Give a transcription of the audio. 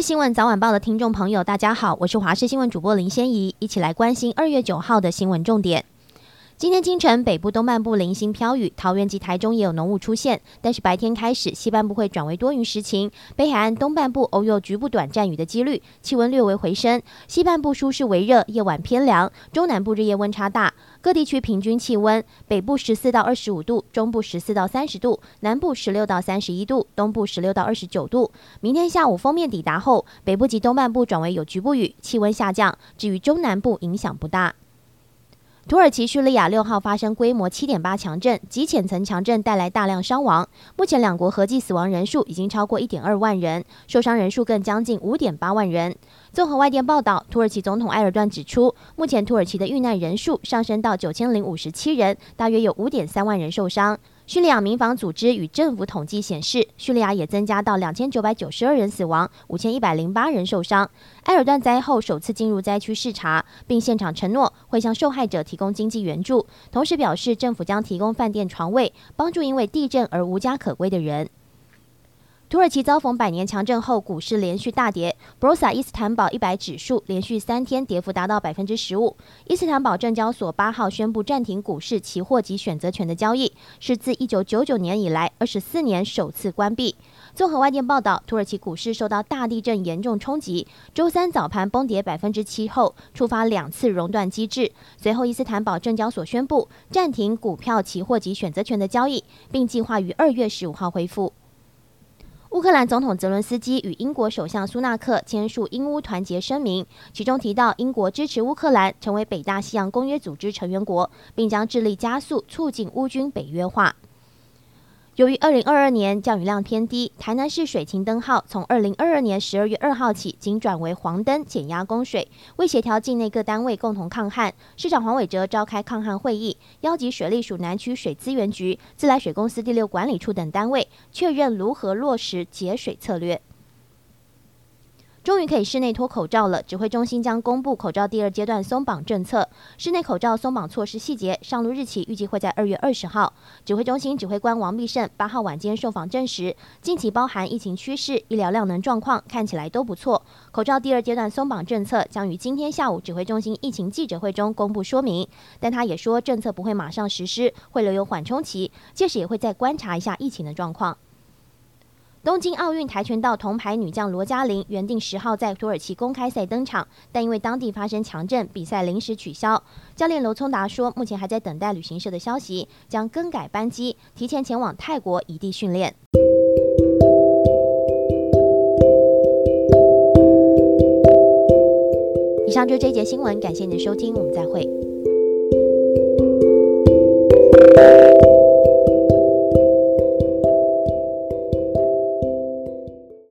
新闻早晚报的听众朋友，大家好，我是华视新闻主播林仙怡，一起来关心二月九号的新闻重点。今天清晨，北部东半部零星飘雨，桃园及台中也有浓雾出现。但是白天开始，西半部会转为多云时晴，北海岸东半部偶有局部短暂雨的几率。气温略微回升，西半部舒适为热，夜晚偏凉。中南部日夜温差大，各地区平均气温：北部十四到二十五度，中部十四到三十度，南部十六到三十一度，东部十六到二十九度。明天下午锋面抵达后，北部及东半部转为有局部雨，气温下降。至于中南部，影响不大。土耳其叙利亚六号发生规模七点八强震，及浅层强震带来大量伤亡。目前两国合计死亡人数已经超过一点二万人，受伤人数更将近五点八万人。综合外电报道，土耳其总统埃尔段指出，目前土耳其的遇难人数上升到九千零五十七人，大约有五点三万人受伤。叙利亚民防组织与政府统计显示，叙利亚也增加到两千九百九十二人死亡，五千一百零八人受伤。埃尔段灾后首次进入灾区视察，并现场承诺会向受害者提供经济援助，同时表示政府将提供饭店床位，帮助因为地震而无家可归的人。土耳其遭逢百年强震后，股市连续大跌。博罗萨伊斯坦堡一百指数连续三天跌幅达到百分之十五。伊斯坦堡证交所八号宣布暂停股市期货及选择权的交易，是自一九九九年以来二十四年首次关闭。综合外电报道，土耳其股市受到大地震严重冲击，周三早盘崩跌百分之七后，触发两次熔断机制。随后，伊斯坦堡证交所宣布暂停股票期货及选择权的交易，并计划于二月十五号恢复。乌克兰总统泽伦斯基与英国首相苏纳克签署英乌团结声明，其中提到英国支持乌克兰成为北大西洋公约组织成员国，并将致力加速促进乌军北约化。由于二零二二年降雨量偏低，台南市水情灯号从二零二二年十二月二号起仅转为黄灯减压供水。为协调境内各单位共同抗旱，市长黄伟哲召开抗旱会议，邀集水利署南区水资源局、自来水公司第六管理处等单位，确认如何落实节水策略。终于可以室内脱口罩了。指挥中心将公布口罩第二阶段松绑政策，室内口罩松绑措施细节上路日期预计会在二月二十号。指挥中心指挥官王必胜八号晚间受访证实，近期包含疫情趋势、医疗量能状况看起来都不错。口罩第二阶段松绑政策将于今天下午指挥中心疫情记者会中公布说明，但他也说政策不会马上实施，会留有缓冲期，届时也会再观察一下疫情的状况。东京奥运跆拳道铜牌女将罗嘉玲原定十号在土耳其公开赛登场，但因为当地发生强震，比赛临时取消。教练刘聪达说，目前还在等待旅行社的消息，将更改班机，提前前往泰国异地训练。以上就是这一节新闻，感谢您的收听，我们再会。